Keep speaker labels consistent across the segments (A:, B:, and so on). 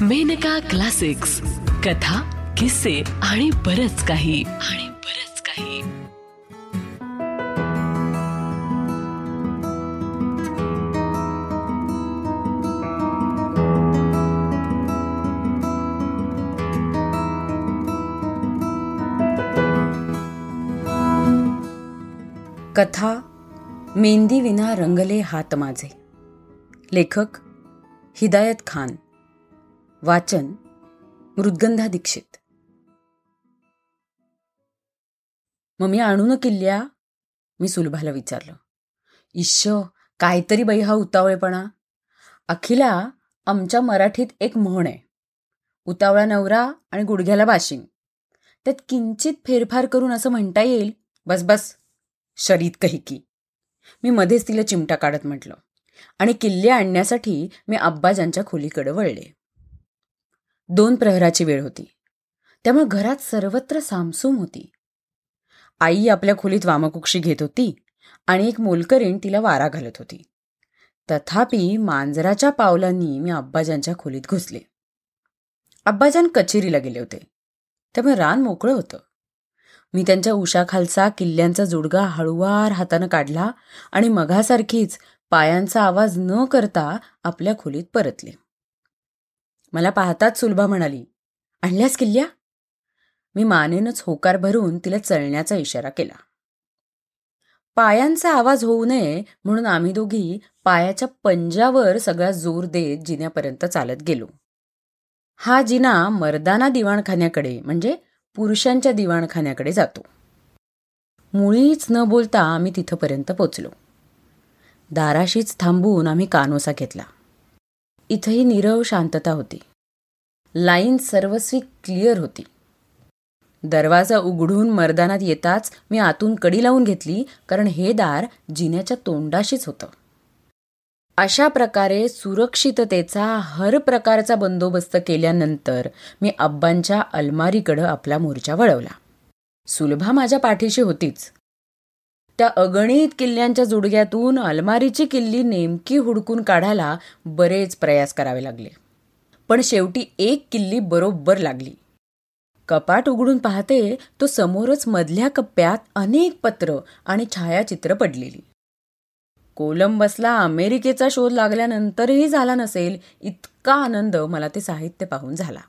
A: Maneka classics. कथा किस्से आणि बरच काही. आणि बरच काही.
B: कथा मेहंदी विना रंगले हात माझे. लेखक हिदायत खान. वाचन मृदगंधा दीक्षित मग आणू न किल्ल्या? मी सुलभाला विचारलं. इश्श काहीतरी बाई हा उतावळेपणा. अखिला आमच्या मराठीत एक म्हण आहे. उतावळा नवरा आणि गुडघ्याला बाशिंग. त्यात किंचित फेरफार करून असं म्हणता येईल. बस बस. शरीत कही की मी मध्येच तिला चिमटा काढत म्हटलं. आणि किल्ले आणण्यासाठी मी अब्बाजांच्या खोलीकडे वळले. दोन प्रहराची वेळ होती. त्यामुळे घरात सर्वत्र सामसूम होती. आई आपल्या खोलीत वामकुक्षी घेत होती आणि एक मोलकरीण तिला वारा घालत होती. तथापि मांजराच्या पावलांनी मी अब्बाजांच्या खोलीत घुसले. अब्बाजान कचेरीला गेले होते. त्यामुळे रान मोकळं होतं. मी त्यांच्या उशाखालचा किल्ल्यांचा जुडगा हळुवार हातानं काढला आणि मघासारखीच पायांचा आवाज न करता आपल्या खोलीत परतले. मला पाहताच सुलभा म्हणाली आणल्यास किल्ल्या? मी मानेनच होकार भरून तिला चळण्याचा इशारा केला. पायांचा आवाज होऊ नये म्हणून आम्ही दोघी पायाच्या पंजावर सगळा जोर देत जिन्यापर्यंत चालत गेलो. हा जिना मर्दाना दिवाणखान्याकडे म्हणजे पुरुषांच्या दिवाणखान्याकडे जातो. मुळीच न बोलता आम्ही तिथंपर्यंत पोचलो. दाराशीच थांबून आम्ही कानोसा घेतला. इथंही निरव शांतता होती. लाईन सर्वस्वी क्लिअर होती. दरवाजा उघडून मर्दानात येताच मी आतून कडी लावून घेतली कारण हे दार जिन्याच्या तोंडाशीच होतं. अशा प्रकारे सुरक्षिततेचा हर प्रकारचा बंदोबस्त केल्यानंतर मी अब्बांच्या अलमारीकडं आपला मोर्चा वळवला. सुलभा माझ्या पाठीशी होतीच. त्या अगणित किल्ल्यांच्या जुडग्यातून अलमारीची किल्ली नेमकी हुडकून काढायला बरेच प्रयास करावे लागले. पण शेवटी एक किल्ली बरोबर लागली. कपाट उघडून पाहते तो समोरच मधल्या कप्प्यात अनेक पत्र आणि छायाचित्र पडलेली. कोलंबसला अमेरिकेचा शोध लागल्यानंतरही झाला नसेल इतका आनंद मला ते साहित्य पाहून झाला.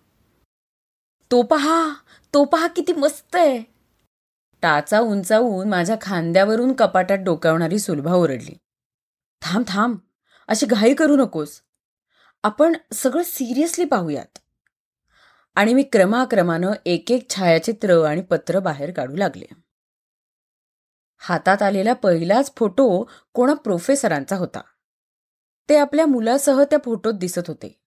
B: तो पहा तो पहा किती मस्त आहे. टाचा उंचावून माझ्या खांद्यावरून कपाटात डोकावणारी सुलभा ओरडली. थांब थांब अशी घाई करू नकोस. आपण सगळं सिरियसली पाहूयात. आणि मी क्रमाक्रमानं एक एक छायाचित्र आणि पत्र बाहेर काढू लागले. हातात आलेला पहिलाच फोटो कोणा प्रोफेसरांचा होता. ते आपल्या मुलासह त्या फोटोत दिसत होते.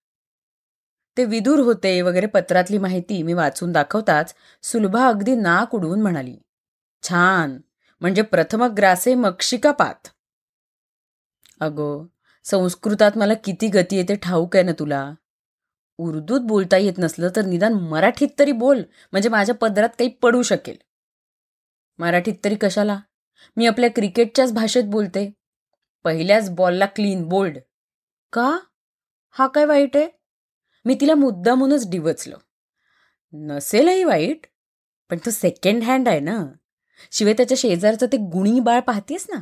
B: ते विदूर होते वगैरे पत्रातली माहिती मी वाचून दाखवताच सुलभा अगदी नाक उडवून म्हणाली. छान. म्हणजे प्रथम ग्रासे मक्षिका पात अगो संस्कृतात मला किती गती येते ठाऊक आहे ना तुला. उर्दूत बोलता येत नसलं तर निदान मराठीत तरी बोल. म्हणजे माझ्या पदरात काही पडू शकेल. मराठीत तरी कशाला? मी आपल्या क्रिकेटच्याच भाषेत बोलते. पहिल्याच बॉलला क्लीन बोल्ड का? हा काय वाईट आहे? मी तिला मुद्दामूनच डिवचलं. नसेलही वाईट पण तो सेकंड हँड आहे ना. शिवाय त्याच्या शेजारचं ते गुणी बाळ पाहतेस ना?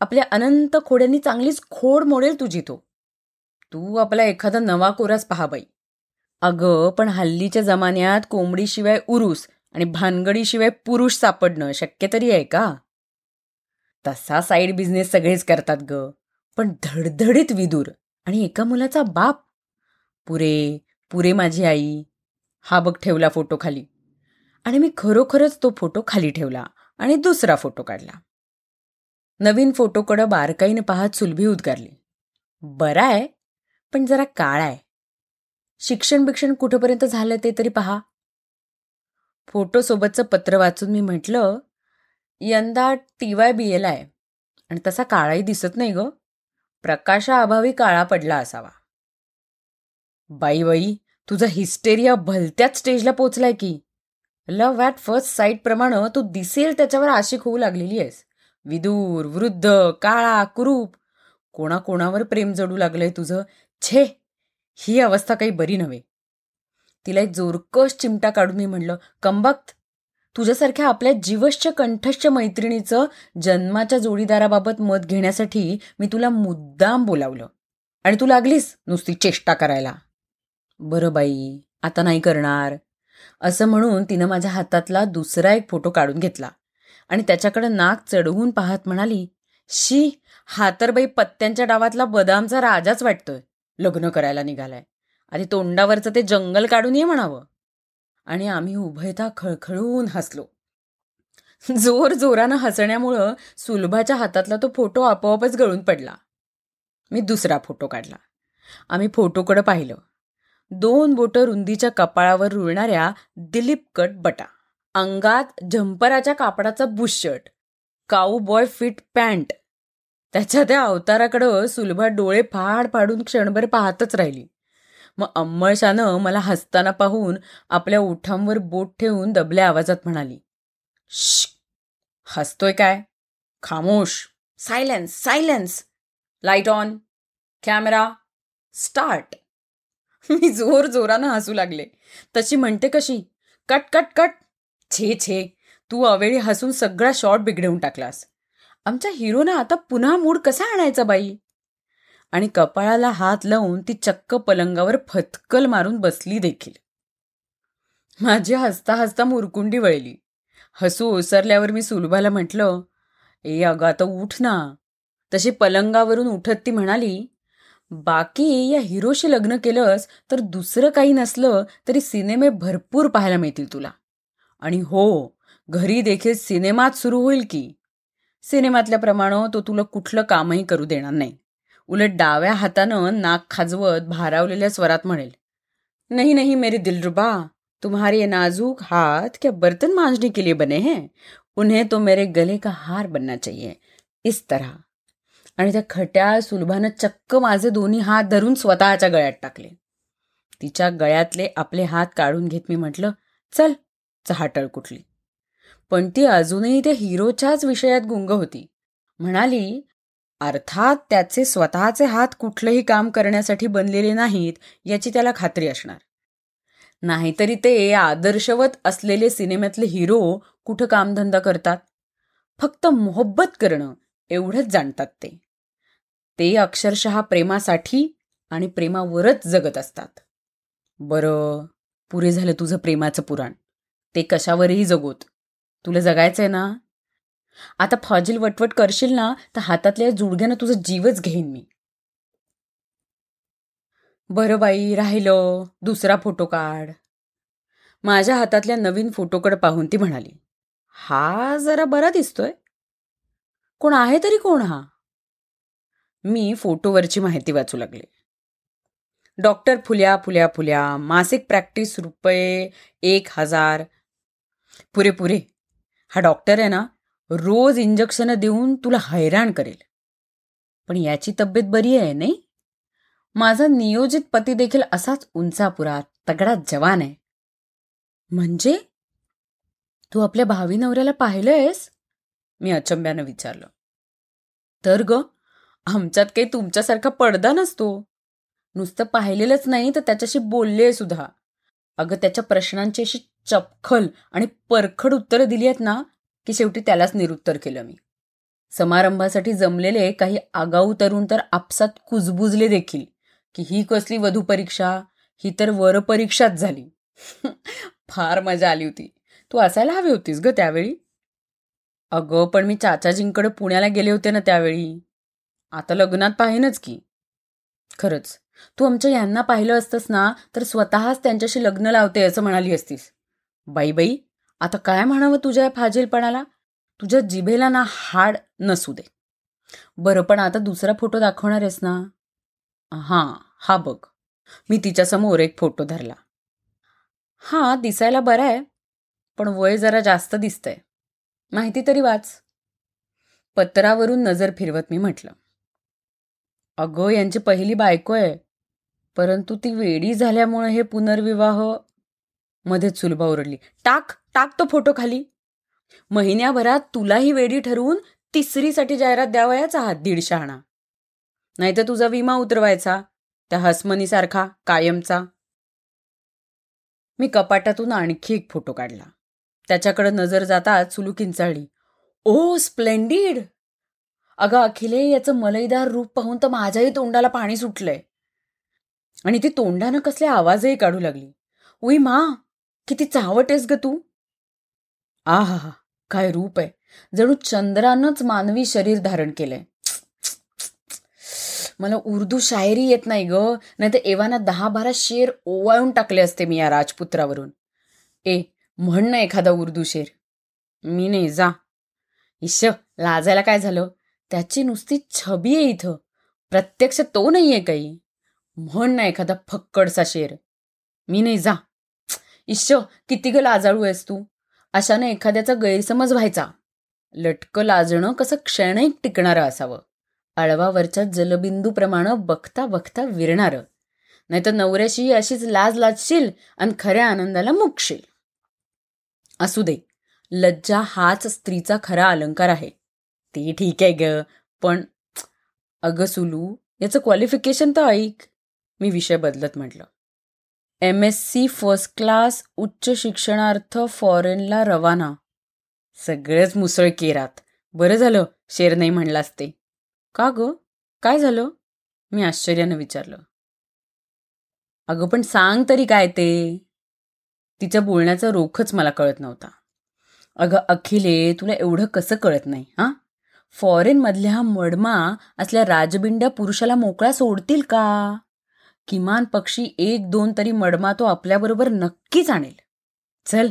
B: आपल्या अनंत खोड्यांनी चांगलीच खोड मोडेल तुझी तो. तू आपला एखादा नवा कोराच पहा बाई. अगं पण हल्लीच्या जमान्यात कोंबडीशिवाय उरूस आणि भानगडीशिवाय पुरुष सापडणं शक्य तरी आहे का? तसा साईड बिझनेस सगळेच करतात ग. पण धडधडीत विदूर आणि एका मुलाचा बाप. पुरे पुरे माझी आई. हा बघ ठेवला फोटो खाली. आणि मी खरोखरच तो फोटो खाली ठेवला. आणि दुसरा फोटो काढला. नवीन फोटोकडं बारकाईनं पाहत सुलभी उद्गारली. बरा आहे पण जरा काळा आहे. शिक्षण बिक्षण कुठंपर्यंत झालं ते तरी पहा. फोटोसोबतचं पत्र वाचून मी म्हटलं यंदा टी वाय बी एल आहे आणि तसा काळाही दिसत नाही ग. प्रकाशाअभावी काळा पडला असावा. बाई बाई तुझा हिस्टेरिया भलत्याच स्टेजला पोचलाय की. लव्ह ॲट फर्स्ट साईटप्रमाणे तू दिसेल त्याच्यावर आशिक होऊ लागलेली आहेस. विदूर वृद्ध काळा कुरूप. कोणाकोणावर प्रेम जडू लागलंय तुझं? छे! ही अवस्था काही बरी नव्हे. तिला एक जोरकश चिमटा काढून मी म्हणलं कंबक्त तुझ्यासारख्या आपल्या जीवश्च कंठश्च मैत्रिणीचं जन्माच्या जोडीदाराबाबत मत घेण्यासाठी मी तुला मुद्दाम बोलावलं. आणि तू लागलीस नुसती चेष्टा करायला. बरं बाई आता नाही करणार. असं म्हणून तिनं माझ्या हातातला दुसरा एक फोटो काढून घेतला. आणि त्याच्याकडे नाक चढवून पाहत म्हणाली शी हा तर बाई पत्त्यांच्या डावातला बदामचा राजाच वाटतोय. लग्न करायला निघालाय. आधी तोंडावरचं ते जंगल काढून ये म्हणावं. आणि आम्ही उभयता खळखळून हसलो. जोर जोरानं हसण्यामुळं सुलभाच्या हातातला तो फोटो आपोआपच गळून पडला. मी दुसरा फोटो काढला. आम्ही फोटोकडं पाहिलं. दोन बोटं रुंदीच्या कपाळावर रुळणाऱ्या दिलीप कट बटा. अंगात झंपराच्या कापडाचा bush shirt cowboy fit pant त्याच्या त्या अवताराकडं सुलभा डोळे फाड फाडून क्षणभर पाहतच राहिली. मग अंमळशानं मला हसताना पाहून आपल्या ओठांवर बोट ठेवून दबल्या आवाजात म्हणाली श हसतोय काय? खामोश silence silence light on camera start मी जोर जोरानं हसू लागले. तशी म्हणते कशी? Cut cut cut. छे छे. तू अवेळी हसून सगळा शॉट बिघडवून टाकलास. आमच्या हिरोनं आता पुन्हा मूड कसा आणायचा बाई? आणि कपाळाला हात लावून ती चक्क पलंगावर फतकल मारून बसली देखील. माझी हसता हसता मुरकुंडी वळली. हसू ओसरल्यावर मी सुलभाला म्हटलं ए अगं आता उठ ना. तशी पलंगावरून उठत ती म्हणाली बाकी या हिरोशी लग्न केलंस तर दुसरं काही नसलं तरी सिनेमे भरपूर पाहायला मिळतील तुला. आणि हो घरी देखील सिनेमात सुरू होईल की. सिनेमातल्या सिनेमातल्याप्रमाणे तो तुला कुठलं कामही करू देणार नाही. उलट डाव्या हातानं नाक खाजवत भारावलेल्या स्वरात म्हणेल नाही नाही मेरी दिलरुबा तुम्हारे नाजूक हात क्या बर्तन मांजने के लिए बने हैं. उन्हें तो मेरे गले का हार बनना चाहिए. इस तरह. आणि त्या खट्या सुलभानं चक्क माझे दोन्ही हात धरून स्वतःच्या गळ्यात टाकले. तिच्या गळ्यातले आपले हात काढून घेत मी म्हटलं चल चहाटळ कुठली. पण ती अजूनही त्या हिरोच्याच विषयात गुंग होती. म्हणाली अर्थात त्याचे स्वतःचे हात कुठलंही काम करण्यासाठी बनलेले नाहीत याची त्याला खात्री असणार. नाहीतरी ते आदर्शवत असलेले सिनेमातले हिरो कुठं कामधंदा करतात? फक्त मोहब्बत करणं एवढंच जाणतात ते. ते अक्षरशः प्रेमासाठी आणि प्रेमावरच जगत असतात. बरं पुरे झालं तुझं प्रेमाचं पुराण. ते कशावरही जगोत. तुला जगायचंय ना? आता फाजील वटवट करशील ना तर हातातल्या जुडग्यानं तुझा जीवच घेईन मी. बरं बाई राहिलं. दुसरा फोटो काढ. माझ्या हातातल्या नवीन फोटोकडे पाहून ती म्हणाली हा जरा बरा दिसतोय. कोण आहे तरी कोण हा? मी फोटोवरची माहिती वाचू लागले. डॉक्टर फुल्या फुल्या फुल्या मासिक प्रॅक्टिस रुपये एक हजार. पुरे पुरे हा डॉक्टर आहे ना रोज इंजेक्शन देऊन तुला हैराण करेल. पण याची तब्येत बरी आहे नाही? माझा नियोजित पती देखील असाच उंचापुरा तगडा जवान आहे. म्हणजे? तू आपल्या भावी नवऱ्याला पाहिलंयस? मी अचंब्यानं विचारलं. तर ग आमच्यात काही तुमच्यासारखा पडदा नसतो. नुसतं पाहिलेलंच नाही तर त्याच्याशी बोलले सुद्धा. अगं त्याच्या प्रश्नांची अशी चपखल आणि परखड उत्तरं दिली आहेत ना की शेवटी त्यालाच निरुत्तर केलं मी. समारंभासाठी जमलेले काही आगाऊ तरुण तर आपसात कुजबुजले देखील की ही कसली वधू परीक्षा ही तर वरपरीक्षाच झाली. फार मजा आली होती. तू असायला हवी होतीस ग त्यावेळी? अगं पण मी चाचाजींकडे पुण्याला गेले होते ना त्यावेळी. आता लग्नात पाहिनच की. खरंच. तू आमच्या यांना पाहिलं असतंस ना तर स्वतःच त्यांच्याशी लग्न लावते असं म्हणाली असतीस. बाई बाई आता काय म्हणावं तुझ्या या फाजीलपणाला? तुझ्या जिभेला ना हाड नसू दे. बरं पण आता दुसरा फोटो दाखवणार आहेस ना? हां हा बघ. मी तिच्यासमोर एक फोटो धरला. हां दिसायला बरा आहे पण वय जरा जास्त दिसतंय. माहिती तरी वाच. पत्रावरून नजर फिरवत मी म्हटलं. अगं यांची पहिली बायको आहे. परंतु ती वेडी झाल्यामुळे हे पुनर्विवाह मध्येच सुलभा ओरडली. टाक टाक तो फोटो खाली. महिन्याभरात तुलाही वेडी ठरवून तिसरीसाठी जाहिरात द्यावयाचा हात दीडशे नाही नाहीतर तुझा विमा उतरवायचा त्या हसमनीसारखा कायमचा. मी कपाटातून आणखी एक फोटो काढला. त्याच्याकडे नजर जाताच सुलू किंचाळली. ओ स्प्लेंडिड! अगं अखिले याचं मलईदार रूप पाहून तर माझ्याही तोंडाला पाणी सुटलंय. आणि ती तोंडानं कसले आवाजही काढू लागली. उई मा किती चावटेस ग तू. आ हा हा काय रूप आहे. जणू चंद्रानंच मानवी शरीर धारण केलंय. मला उर्दू शायरी येत नाही ग नाही तर एव्हाना दहा बारा शेर ओवाळून टाकले असते मी या राजपुत्रावरून. ए म्हण ना एखादा उर्दू शेर. मी नाही जा. इश लाजायला काय झालं? त्याची नुसती छबी आहे इथं. प्रत्यक्ष तो नाहीये काही. म्हण ना एखादा फक्कडसा शेर. मी नाही जा. इश्श किती ग लाजाळू आहेस तू. अशानं एखाद्याचा गैरसमज व्हायचा. लटकं लाजणं कसं क्षणिक टिकणारं असावं. आळवावरच्या जलबिंदूप्रमाणे बघता बघता विरणारं. नाहीतर नवऱ्याशी अशीच लाज लाजशील आणि खऱ्या आनंदाला मुकशील. असू दे. लज्जा हाच स्त्रीचा खरा अलंकार आहे. ते ठीक आहे ग. पण अगं सुलू याचं क्वालिफिकेशन तर ऐक. मी विषय बदलत म्हटलं. M S C first class उच्च शिक्षणार्थ फॉरेनला रवाना. सगळेच मुसळ केरात. बरं झालं शेर नाही म्हणलास ते. का ग? काय झालं? मी आश्चर्यानं विचारलं. अगं पण सांग तरी काय ते. तिच्या बोलण्याचा रोखच मला कळत नव्हता. अगं अखिले तुला एवढं कसं कळत नाही हां? फॉरेनमधल्या मडमा असल्या राजबिंड्या पुरुषाला मोकळा सोडतील का? किमान पक्षी एक दोन तरी मडमा तो आपल्याबरोबर नक्कीच आणेल. चल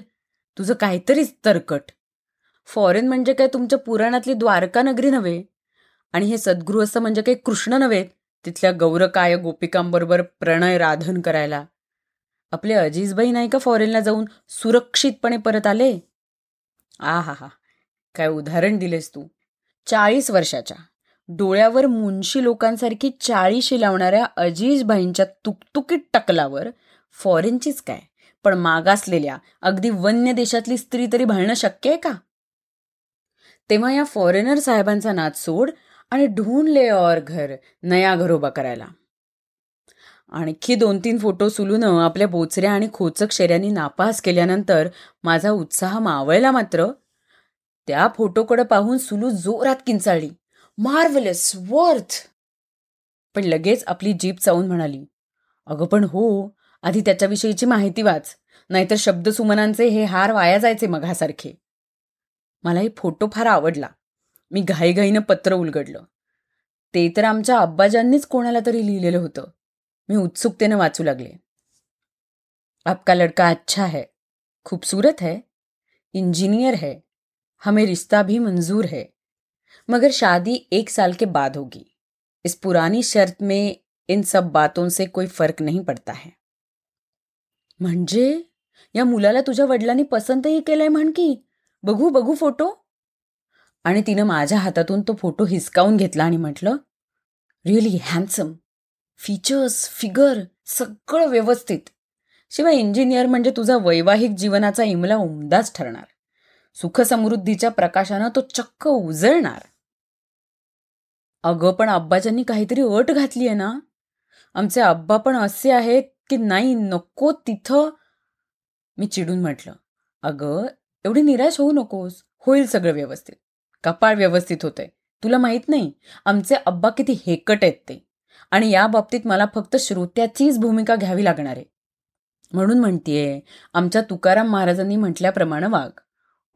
B: तुझं काहीतरीच तरकट. फॉरेन म्हणजे काय तुमच्या पुराणातली द्वारका नगरी नव्हे? आणि हे सद्गृहस्थ म्हणजे काही कृष्ण नव्हे? तिथल्या गौरकाय गोपिकांबरोबर प्रणय राधन करायला. आपले अजीजबाई नाही का फॉरेनला जाऊन सुरक्षितपणे परत आले? आ हा हा काय उदाहरण दिलेस तू. चाळीस वर्षाच्या. डोळ्यावर मुंशी लोकांसारखी चाळीशी लावणाऱ्या अजीजभाईंच्या तुकतुकीत टकलावर फॉरेनचीच काय? पण मागासलेल्या अगदी वन्य देशातली स्त्री तरी भाळणं शक्य आहे का? तेव्हा या फॉरेनर साहेबांचा नाच सोड आणि ढूंढ ले और घर नया घर उभा करायला. आणखी दोन तीन फोटो सुलून आपल्या बोचऱ्या आणि खोचक शेऱ्यांनी नापास केल्यानंतर माझा उत्साह मावळला मात्र. त्या फोटोकडे पाहून सुलू जोरात किंचाळली. Marvellous worth. पण लगेच आपली जीप चावून म्हणाली. अगं पण हो आधी त्याच्याविषयीची माहिती वाच नाहीतर शब्दसुमनांचे हे हार वाया जायचे मघासारखे. मला हे फोटो फार आवडला. मी घाईघाईनं पत्र उलगडलं. ते तर आमच्या अब्बाजांनीच कोणाला तरी लिहिलेलं होतं. मी उत्सुकतेनं वाचू लागले. आपका लड़का अच्छा है. खूबसूरत है. इंजिनियर है. हमें रिश्ता भी मंजूर है मगर शादी एक साल के बाद होगी। इस पुरानी शर्त में इन सब बातों से कोई फर्क नहीं पड़ता है। म्हणजे या मुलाला तुझ्या वडिलांनी पसंतही केलंय म्हण की बघू बघू फोटो. आणि तिनं माझ्या हातातून तो फोटो हिसकावून घेतला आणि म्हटलं रिअली हॅन्डसम फीचर्स फिगर सगळं व्यवस्थित. शिवाय इंजिनियर म्हणजे तुझा वैवाहिक जीवनाचा इमला उमदाच ठरणार. सुखसमृद्धीच्या प्रकाशानं तो चक्क उजळणार. अगं पण अब्बाजांनी काहीतरी अट घातली आहे ना? आमचे अब्बा पण असे आहेत की नाही नको तिथं. मी चिडून म्हटलं अगं एवढी निराश होऊ नकोस. होईल सगळं व्यवस्थित. कपाळ व्यवस्थित होतंय. तुला माहीत नाही आमचे अब्बा किती हेकट आहेत ते. आणि या बाबतीत मला फक्त श्रोत्याचीच भूमिका घ्यावी लागणार आहे. म्हणून म्हणतीये आमच्या तुकाराम महाराजांनी म्हटल्याप्रमाणे वाघ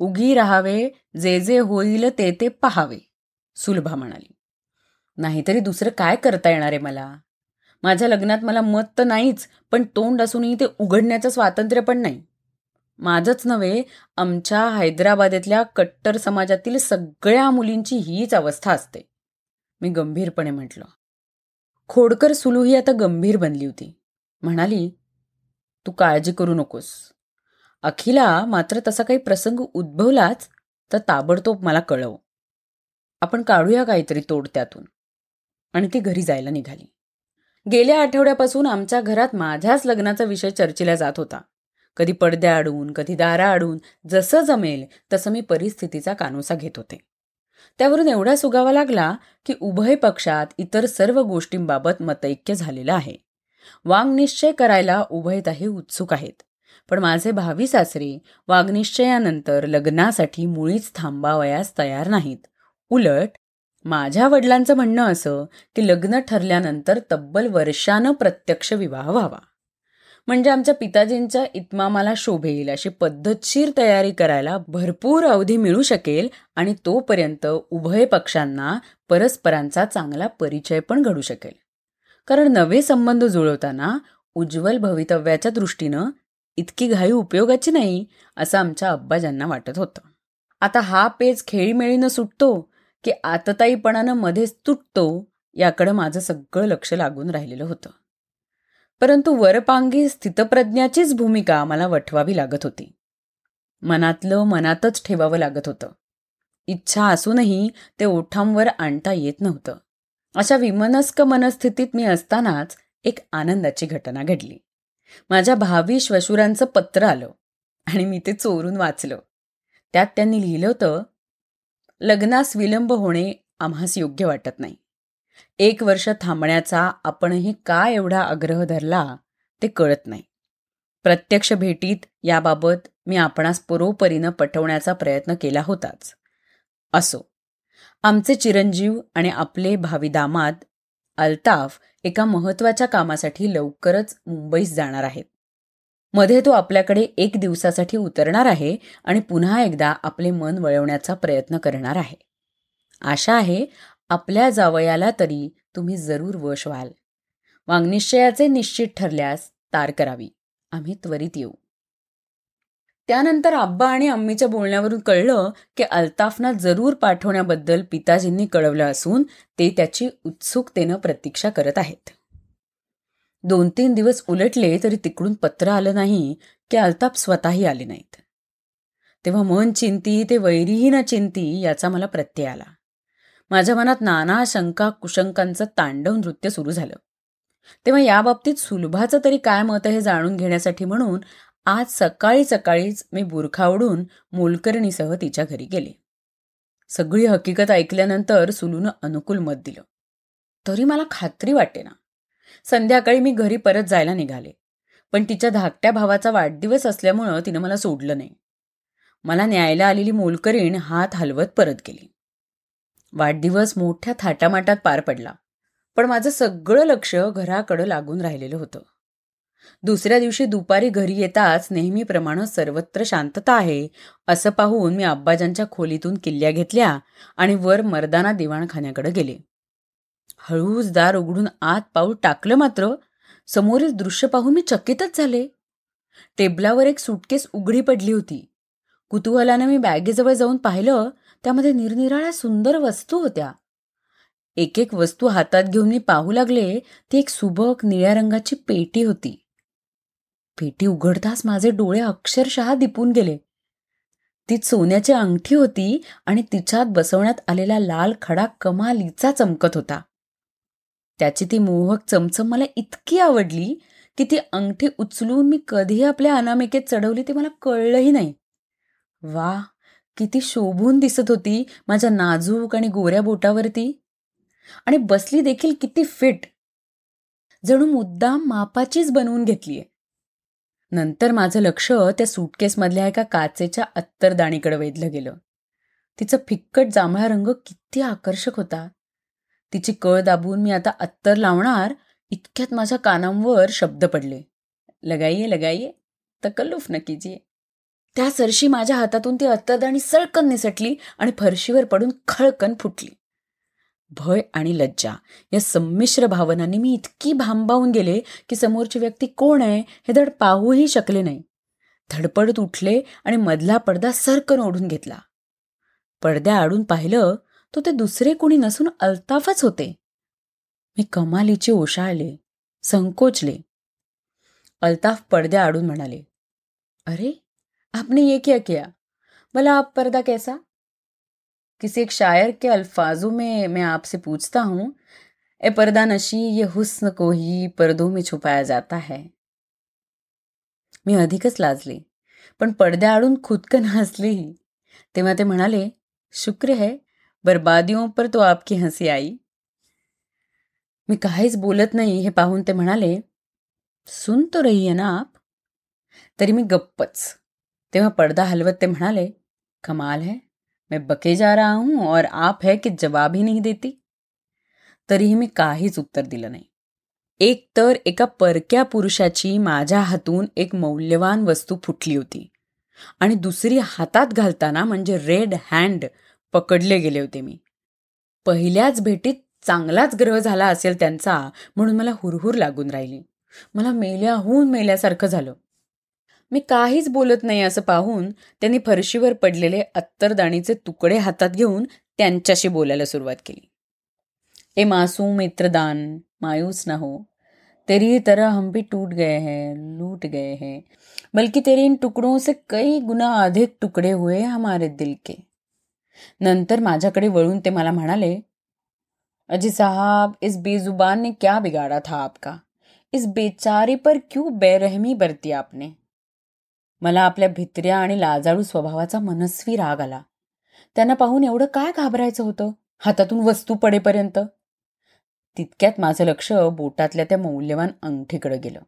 B: उगी राहावे जे जे होईल ते ते पहावे. सुलभा म्हणाली. नाहीतरी दुसरं काय करता येणार आहे मला? माझ्या लग्नात मला मत तर नाहीच पण तोंड असूनही ते उघडण्याचं स्वातंत्र्य पण नाही. माझंच नव्हे आमच्या हैदराबादेतल्या कट्टर समाजातील सगळ्या मुलींची हीच अवस्था असते. मी गंभीरपणे म्हटलं. खोडकर सुलू ही आता गंभीर बनली होती. म्हणाली तू काळजी करू नकोस. अखिला मात्र तसा काही प्रसंग उद्भवलाच तर ताबडतोब मला कळव. आपण काढूया काहीतरी तोड त्यातून. आणि ती घरी जायला निघाली. गेल्या आठवड्यापासून आमच्या घरात माझ्याच लग्नाचा विषय चर्चेला जात होता. कधी पडद्या आडून कधी दारा आडून जसं जमेल तसं मी परिस्थितीचा कानोसा घेत होते. त्यावरून एवढा सुगावा लागला की उभय पक्षात इतर सर्व गोष्टींबाबत मतैक्य झालेलं आहे. वाङ निश्चय करायला उभयताही उत्सुक आहेत. पण माझे भावी सासरे वागनिश्चयानंतर लग्नासाठी मुळीच थांबावयास तयार नाहीत. उलट माझ्या वडिलांचं म्हणणं असं की लग्न ठरल्यानंतर तब्बल वर्षानं प्रत्यक्ष विवाह व्हावा. म्हणजे आमच्या पिताजींच्या इतमामाला शोभेल अशी पद्धतशीर तयारी करायला भरपूर अवधी मिळू शकेल आणि तोपर्यंत उभय पक्षांना परस्परांचा चांगला परिचय पण घडू शकेल. कारण नवे संबंध जुळवताना उज्ज्वल भवितव्याच्या दृष्टीनं इतकी घाई उपयोगाची नाही असं आमच्या अब्बाजांना वाटत होतं. आता हा पेज खेळीमेळीनं सुटतो की आतताईपणानं मध्येच तुटतो याकडं माझं सगळं लक्ष लागून राहिलेलं होतं. परंतु वरपांगी स्थितप्रज्ञाचीच भूमिका मला वठवावी लागत होती. मनातलं मनातच ठेवावं लागत होतं. इच्छा असूनही ते ओठांवर आणता येत नव्हतं. अशा विमनस्क मनस्थितीत मी असतानाच एक आनंदाची घटना घडली. माझ्या भावी श्वशुरांचं पत्र आलं आणि मी ते चोरून वाचलं. त्यात त्यांनी लिहिलं होतं लग्नास विलंब होणे आम्हास योग्य वाटत नाही. एक वर्ष थांबण्याचा आपणही का एवढा आग्रह धरला ते कळत नाही. प्रत्यक्ष भेटीत याबाबत मी आपणास परोपरीनं पटवण्याचा प्रयत्न केला होताच. असो. आमचे चिरंजीव आणि आपले भावी दामाद अल्ताफ एका महत्त्वाच्या कामासाठी लवकरच मुंबईस जाणार आहेत मध्ये तो आपल्याकडे एक दिवसासाठी उतरणार आहे आणि पुन्हा एकदा आपले मन वळवण्याचा प्रयत्न करणार आहे. आशा आहे आपल्या जावयाला तरी तुम्ही जरूर वश व्हाल. वांगनिश्चयाचे निश्चित ठरल्यास तार करावी. आम्ही त्वरित येऊ. त्यानंतर आब्बा आणि अम्मीच्या बोलण्यावरून कळलं की अल्ताफना जरूर पाठवण्याबद्दल पिताजींनी कळवलं असून ते त्याची उत्सुकतेनं प्रतीक्षा करत आहेत. दोन तीन दिवस उलटले तरी तिकडून पत्र आलं नाही की अल्ताफ स्वतःही आले नाहीत. तेव्हा मन चिंती ते वैरीही ना चिंती याचा मला प्रत्यय आला. माझ्या मनात नाना शंका कुशंकांचं तांडव नृत्य सुरू झालं. तेव्हा याबाबतीत सुलभाचं तरी काय मत हे जाणून घेण्यासाठी म्हणून आज सकाळी सकाळीच मी बुरखा ओढून मोलकर्णीसह तिच्या घरी गेले. सगळी हकीकत ऐकल्यानंतर सुलूनं अनुकूल मत दिलं. तरी मला खात्री वाटे ना संध्याकाळी मी घरी परत जायला निघाले. पण तिच्या धाकट्या भावाचा वाढदिवस असल्यामुळं तिनं मला सोडलं नाही. मला न्यायला आलेली मोलकरीण हात हलवत परत गेली. वाढदिवस मोठ्या थाटामाटात पार पडला. पण माझं सगळं लक्ष घराकडं लागून राहिलेलं होतं. दुसऱ्या दिवशी दुपारी घरी येताच नेहमीप्रमाणे सर्वत्र शांतता आहे. असं पाहून मी अब्बाजांच्या खोलीतून किल्ल्या घेतल्या आणि वर मर्दाना दिवाणखान्याकडे गेले. हळूच दार उघडून आत पाऊल टाकलं मात्र समोरील दृश्य पाहून मी चकितच झाले. टेबलावर एक सुटकेस उघडी पडली होती. कुतूहलानं मी बॅगेजवळ जाऊन पाहिलं त्यामध्ये निरनिराळ्या सुंदर वस्तू होत्या. एक एक वस्तू हातात घेऊन मी पाहू लागले ती एक सुबक निळ्या रंगाची पेटी होती. पेटी उघडताच माझे डोळे अक्षरशः दिपून गेले. ती सोन्याची अंगठी होती आणि तिच्यात बसवण्यात आलेला लाल खडा कमालीचा चमकत होता. त्याची ती मोहक चमचम मला इतकी आवडली की ती अंगठी उचलून मी कधी आपल्या अनामिकेत चढवली ते मला कळलंही नाही. वा किती शोभून दिसत होती माझ्या नाजूक आणि गोऱ्या बोटावरती. आणि बसली देखील किती फिट. जणू मुद्दाम मापाचीच बनवून घेतलीये. नंतर माझं लक्ष त्या सुटकेसमधल्या एका काचेच्या अत्तरदाणीकडे वेधलं गेलं. तिचं फिक्कट जांभळा रंग किती आकर्षक होता. तिची कळ दाबून मी आता अत्तर लावणार इतक्यात माझ्या कानांवर शब्द पडले. लगाईये लगाईये तकल्लुफ नकीजी त्या सरशी माझ्या हातातून ती अत्तरदाणी सळकन निसटली आणि फरशीवर पडून खळकन फुटली. भय आणि लज्जा. या संमिश्र भावनांनी मी इतकी भांबावून गेले की समोरची व्यक्ती कोण आहे हे धड पाहूही शकले नाही. धडपडत उठले आणि मधला पडदा सरकन ओढून घेतला. पडद्या आडून पाहिलं तो ते दुसरे कोणी नसून अल्ताफच होते. मी कमालीचे ओशाळले संकोचले. अल्ताफ पडद्या आडून म्हणाले अरे आपने ये क्या किया? मला आप पर्दा कैसा? किसी एक शायर के अल्फाजों में मैं आपसे पूछता हूँ ए पर्दा नशी ये हुस्न को ही पर्दों में छुपाया जाता है। मी अधिकच लाजले पण पडद्याआडून खुदकन हसलेही तेव्हा ते म्हणाले शुक्र है बर्बादियों पर तो आपकी हसी आई. मी काहीच बोलत नाही हे पाहून ते म्हणाले सुन तो रही है ना आप? तरी मी गप्पच तेव्हा पडदा हलवत ते म्हणाले कमाल है मैं बके जा रहा हूं और आप है की जवाब ही नहीं देती। तरीही मी काहीच उत्तर दिलं नाही। एक तर एका परक्या पुरुषाची माझ्या हातून एक मौल्यवान वस्तू फुटली होती आणि दुसरी हातात घालताना म्हणजे रेड हँड पकडले गेले होते मी. पहिल्याच भेटीत चांगलाच ग्रह झाला असेल त्यांचा म्हणून मला हुरहुर लागून राहिली. मला मेल्याहून मेल्यासारखं झालं. मी काहीच बोलत नाही असं पाहून त्यांनी फरशीवर पडलेले अत्तरदाणीचे तुकडे हातात घेऊन त्यांच्याशी बोलायला सुरुवात केली. ए मासूम मित्रदान मायूस ना हो. तेरी तरह हम भी टूट गए हैं लूट गए हैं. बल्कि तेरे इन टुकड़ों से कई गुना अधिक तुकडे हुए हमारे दिल के. नंतर माझ्याकडे वळून ते मला म्हणाले अजी साहब इस बेजुबान ने क्या बिगाड़ा था आपका? इस बेचारे पर क्यों बेरहमी बरती आपने? मला आपल्या भित्र्या आणि लाजाळू स्वभावाचा मनस्वी राग आला. त्यांना पाहून एवढं काय घाबरायचं होतं? हातातून वस्तू पडेपर्यंत. तितक्यात माझं लक्ष बोटातल्या त्या मौल्यवान अंगठीकडे गेलं.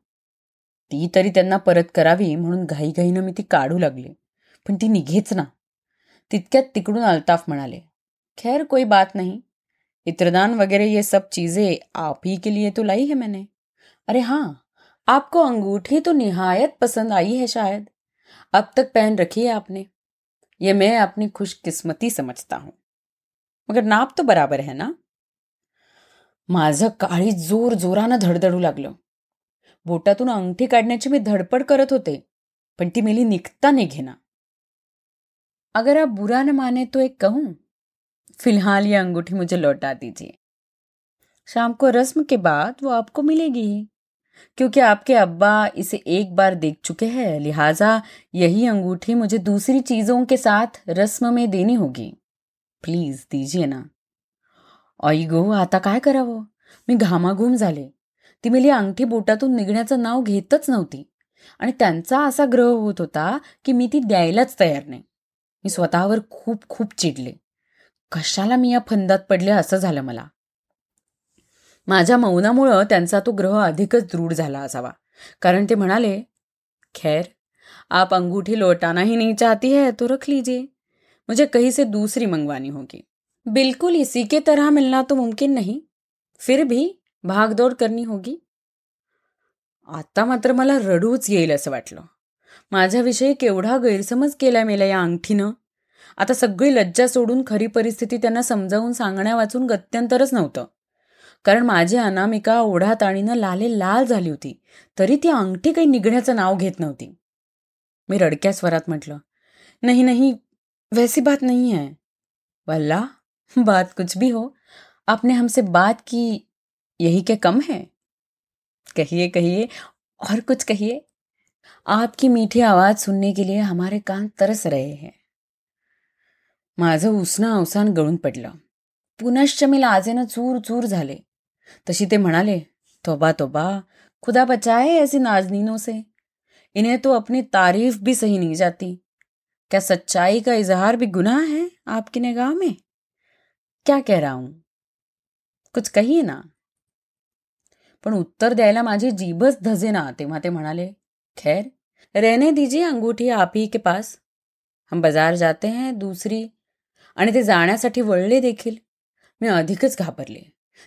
B: ती तरी त्यांना परत करावी म्हणून घाईघाईनं मी ती काढू लागली. पण ती निघेच ना. तितक्यात तिकडून अल्ताफ म्हणाले खैर कोई बात नहीं. इत्रदान वगैरह ये सब चीजें आप ही के लिए तो लाई है मैंने. अरे हाँ आपको अंगूठी तो निहायत पसंद आई है शायद. अब तक पहन रखी है आपने। ये मैं अपनी खुशकिस्मती समझता हूँ। मगर नाप तो बराबर है ना? माझं काळी ज़ोर जोरानं धडधडू लागलं। बोटातून अंगठी काढण्याची मी धडपड करत होते, पण ती मेली निघता निघेना. अगर आप बुरा न माने तो एक कहूँ, फ़िलहाल ये अंगूठी मुझे लौटा दीजिए। शाम को रस्म के बाद वो आपको मिलेगी ही। क्योंकि आपके अब्बा इसे एक बार देख चुके हैं लिहाजा यही अंगूठी मुझे दूसरी चीजों के साथ रस्म में देनी होगी। प्लीज दीजिए ना। आई गो आता काय करावं? मी घामाघूम झाले. ती मेली अंगठी बोटातून निघण्याचं नाव घेतच नव्हती. आणि त्यांचा असा ग्रह होत होता की मी ती द्यायलाच तयार नाही. मी स्वतःवर खूप खूप चिडले. कशाला मी या फंदात पडले असं झालं मला? माझ्या मौनामुळं त्यांचा तो ग्रह अधिकच दृढ झाला असावा. कारण ते म्हणाले खैर आप अंगूठी लौटाना ही नहीं चाहती है तो रख लीजिए. मुझे कहीं से दूसरी मंगवानी होगी. बिल्कुल इसी के तरह मिलना तो मुमकिन नहीं. फिर भी भागदौड करनी होगी. आता मात्र मला रडूच येईल असं वाटलं. माझ्याविषयी केवढा गैरसमज केला मेला या अंगठीनं. आता सगळी लज्जा सोडून खरी परिस्थिती त्यांना समजावून सांगण्या वाचून गत्यंतरच नव्हतं. कारण माझी अनामिका ओढाताणीनं लाले लाल झाली होती. तरी ती अंगठी काही निघण्याचं नाव घेत नव्हती. मी रडक्या स्वरात म्हटलं नाही नाही वैसी बात नहीं है वल्ला बात कुछ भी हो. आपने हमसे बात की यही क्या कम है? कहिए कहिए और कुछ कहिए। आपकी मीठी आवाज सुनने के लिए हमारे कान तरस रहे हैं. माझं उसणं अवसान गळून पडलं. पुनश्च मी लाजेनं चूर चूर झाले. तशी ते म्हणाले तोबा तोबा खुदा बचाए ऐसी नाजनीनों से। इन्हें तो अपनी तारीफ भी सही नहीं जाती। क्या सच्चाई का इजहार भी गुनाह है आपकी निगाह में? क्या कह रहा हूं? कुछ कहिए ना पण उत्तर द्यायला माझी जीभच धजे ना तेव्हा ते म्हणाले खैर रहने दीजिए अंगूठी आप ही के पास। हम बाजार जाते हैं दूसरी आणि ते जाण्यासाठी वळले देखील। मी अधिकच घाबरले.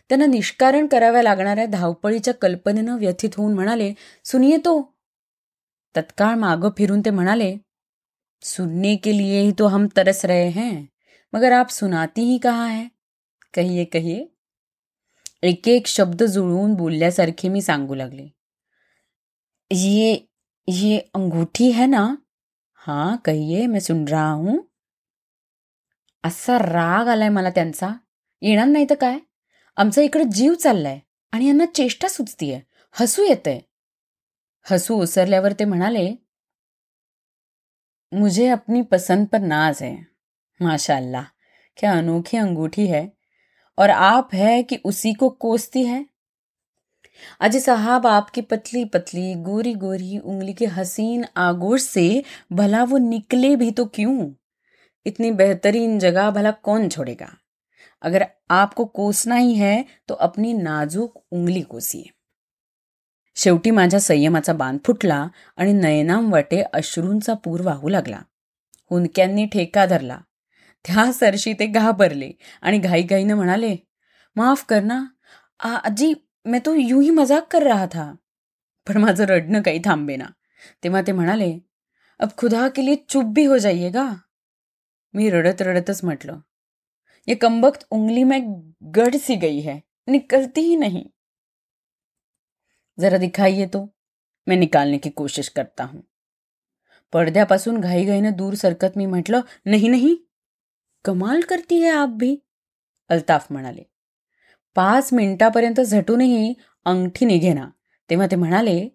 B: त्यांना निष्कारण कराव्या लागणाऱ्या धावपळीच्या कल्पनेनं व्यथित होऊन म्हणाले सुनिये तो. तत्काळ मागं फिरून ते म्हणाले सुनने के लिए ही तो हम तरस रहे हैं मगर आप सुनाती ही कहाँ है? कहिये कहिये एक एक शब्द जुळवून बोलल्यासारखे मी सांगू लागले. ये ये अंगूठी है ना? हां कहिये मैं सुन रहा हूं. असा राग आलाय मला त्यांचा. येणार नाही तर काय? आमचा इकडे जीव चाललाय आणि यांना चेष्टा सुचतीये. हसू येतंय हसू ओसरल्यावर ते म्हणाले, मुझे अपनी पसंद पर नाज है, माशाल्लाह. क्या अनोखी अंगूठी है और आप है कि उसी को कोसती है? अजी साहब आपकी पतली पतली, गोरी गोरी, उंगली के हसीन आगोश से, भला वो निकले भी तो क्यों? इतनी बेहतरीन जगह भला कौन छोड़ेगा? अगर आपको कोसना ही है तो अपनी नाजूक उंगली कोसिये शेवटी माझ्या संयमाचा बांध फुटला आणि नयनाम वाटे अश्रूंचा पूर वाहू लागला. हुंदक्यांनी ठेका धरला. त्या सरशी ते घाबरले आणि घाईघाईनं म्हणाले माफ कर ना आजी मैं तो यूं ही मजाक कर रहा था. पण माझं रडणं काही थांबे ना तेव्हा ते म्हणाले अब खुदा के लिए चुप भी हो जाइएगा. मी रडत रडतच म्हटलं ये कमबख्त उंगली में गढ़ सी गई है, निकलती ही नहीं। जरा दिखाइए तो मैं निकालने की कोशिश करता हूँ। पडद्यापासून घाईघाईनं दूर सरकत मी म्हटलं, नाही नाही, कमाल करती है आप भी, अल्ताफ म्हणाले. पाच मिनिटापर्यंत झटूनही अंगठी निघेना, तेव्हा ते म्हणाले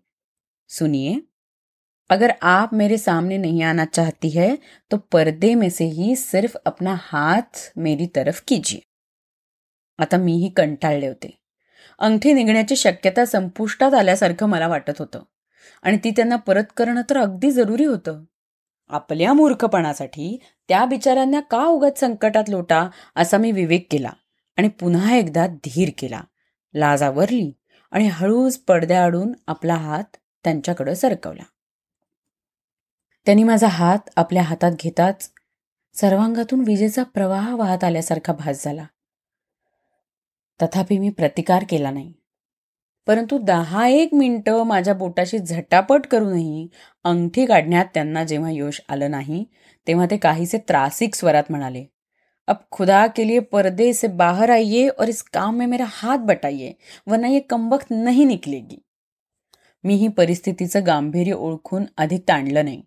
B: सुनिए अगर आप मेरे सामने नहीं आना चाहती है तो पर्दे में से ही सिर्फ अपना हात मेरी तरफ कीजिए। आता मीही कंटाळले होते. अंगठी निघण्याची शक्यता संपुष्टात आल्यासारखं मला वाटत होतं. आणि ती त्यांना परत करणं तर अगदी जरुरी होतं. आपल्या मूर्खपणासाठी त्या बिचाऱ्यांना का उगत संकटात लोटा असा मी विवेक केला आणि पुन्हा एकदा धीर केला. लाज आवरली आणि हळूच पडद्याआडून आपला हात त्यांच्याकडे सरकवला. त्यांनी माझा हात आपल्या हातात घेताच सर्वांगातून विजेचा प्रवाह वाहत आल्यासारखा भास झाला. तथापि मी प्रतिकार केला नाही. परंतु दहा एक मिनटं माझ्या बोटाशी झटापट करूनही अंगठी काढण्यात त्यांना जेव्हा यश आलं नाही तेव्हा ते काहीसे त्रासिक स्वरात म्हणाले अब खुदा के लिए पर्दे से बाहर आइए और इस काम में मेरा हात बटाइए वरना ये कमबख्त नहीं निकलेगी. मी ही परिस्थितीचं गांभीर्य ओळखून अधिक ताणलं नाही.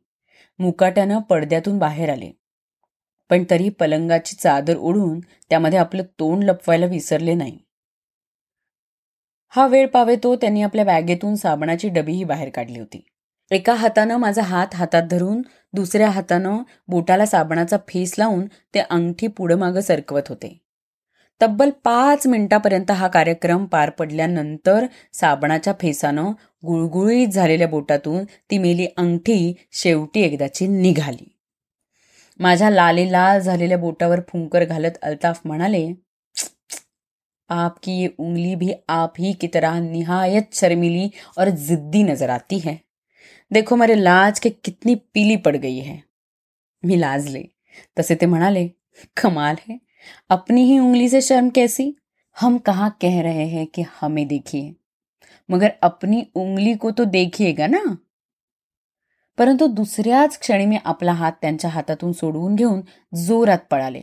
B: मुकाट्यानं पडद्यातून बाहेर आले. पण तरी पलंगाची चादर ओढून त्यामध्ये आपलं तोंड लपवायला विसरले नाही. हा वेळ पावेतो त्यांनी आपल्या बॅगेतून साबणाची डबीही बाहेर काढली होती. एका हातानं माझा हात हातात धरून दुसऱ्या हातानं बोटाला साबणाचा फेस लावून ते अंगठी पुढं मागं सरकवत होते. तब्बल पाच मिनिटापर्यंत हा कार्यक्रम पार पडल्यानंतर साबणाच्या फेसानं गुळगुळीत झालेल्या बोटातून ती मेली अंगठी शेवटी एकदाची निघाली. माझ्या लाले लाल झालेल्या बोटावर फुंकर घालत अल्ताफ म्हणाले आपकी ये उंगली भी आप ही की तरह निहायत शर्मिली और जिद्दी नजर आती है। देखो मेरे लाज के कितनी पीली पड़ गई है मी लाजले. तसे ते म्हणाले कमाल है. अपनी ही उंगली से शर्म कैसी? हम कहा कह रहे हैं कि हमें देखिए। मगर अपनी उंगली को तो देखिएगा ना। परंतु दुसऱ्याच क्षणी मी आपला हात त्यांच्या हातातून सोडवून घेऊन जोरात पळाले.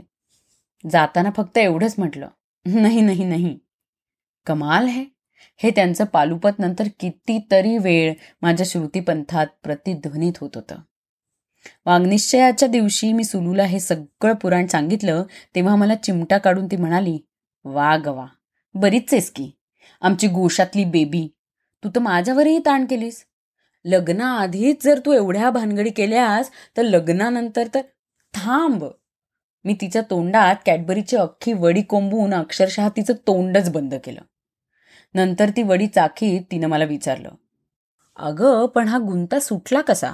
B: जाताना फक्त एवढंच म्हटलं नाही नाही नाही. कमाल है. हे त्यांचं पालुपत नंतर कितीतरी वेळ माझ्या श्रुतीपंथात प्रतिध्वनित होत होतं. वाग्निश्चयाच्या दिवशी मी सुलूला हे सगळं पुराण सांगितलं तेव्हा मला चिमटा काढून ती म्हणाली वा गवा बरीच आहेस की. आमची गोशातली बेबी तू तर माझ्यावरही ताण केलीस. लग्नाआधीच जर तू एवढ्या भानगडी केल्यास तर लग्नानंतर तर थांब. मी तिच्या तोंडात कॅडबरीची अख्खी वडी कोंबून अक्षरशः तिचं तोंडच बंद केलं. नंतर ती वडी चाखीत तिनं मला विचारलं अगं पण हा गुंता सुटला कसा?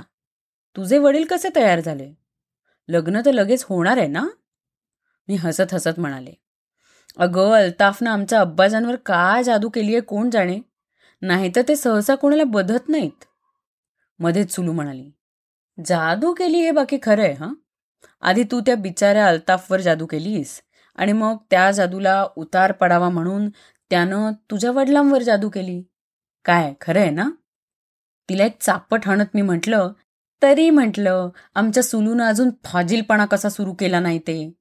B: तुझे वडील कसे तयार झाले? लग्न तर लगेच होणार आहे ना? मी हसत हसत म्हणाले. अगं अल्ताफनं आमच्या अब्बाजांवर काय जादू केली आहे कोण जाणे? नाहीतर ते सहसा कोणाला बधत नाहीत. मध्येच चुलू म्हणाली. जादू केली हे बाकी खरं आहे हां? आधी तू त्या बिचाऱ्या अल्ताफवर जादू केलीस आणि मग त्या जादूला उतार पडावा म्हणून त्यानं तुझ्या वडिलांवर जादू केली. काय खरं आहे ना? तिला एक चापट हणत मी म्हटलं तरी म्हटलं आमच्या सुलून अजून फाजीलपणा कसा सुरू केला नाही ते?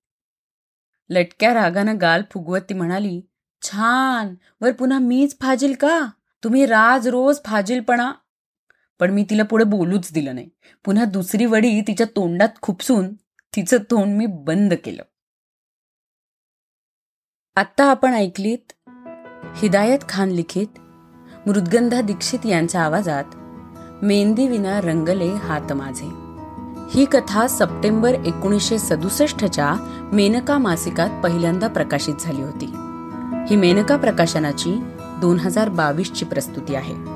B: लटक्या रागानं गाल फुगवत ती म्हणाली छान! वर पुन्हा मीच फाजील का? तुम्ही राज रोज फाजीलपणा. पण मी तिला पुढे बोलूच दिलं नाही. पुन्हा दुसरी वडी तिच्या तोंडात खुपसून तिचं तोंड मी बंद केलं. आत्ता आपण ऐकलीत हिदायत खान लिखित मृदगंधा दीक्षित यांच्या आवाजात मेहंदी विना रंगले हात माझे. ही कथा सप्टेंबर एकोणीसशे सदुसष्टच्या मेनका मासिकात पहिल्यांदा प्रकाशित झाली होती. ही मेनका प्रकाशनाची दोन हजार बावीसची प्रस्तुती आहे.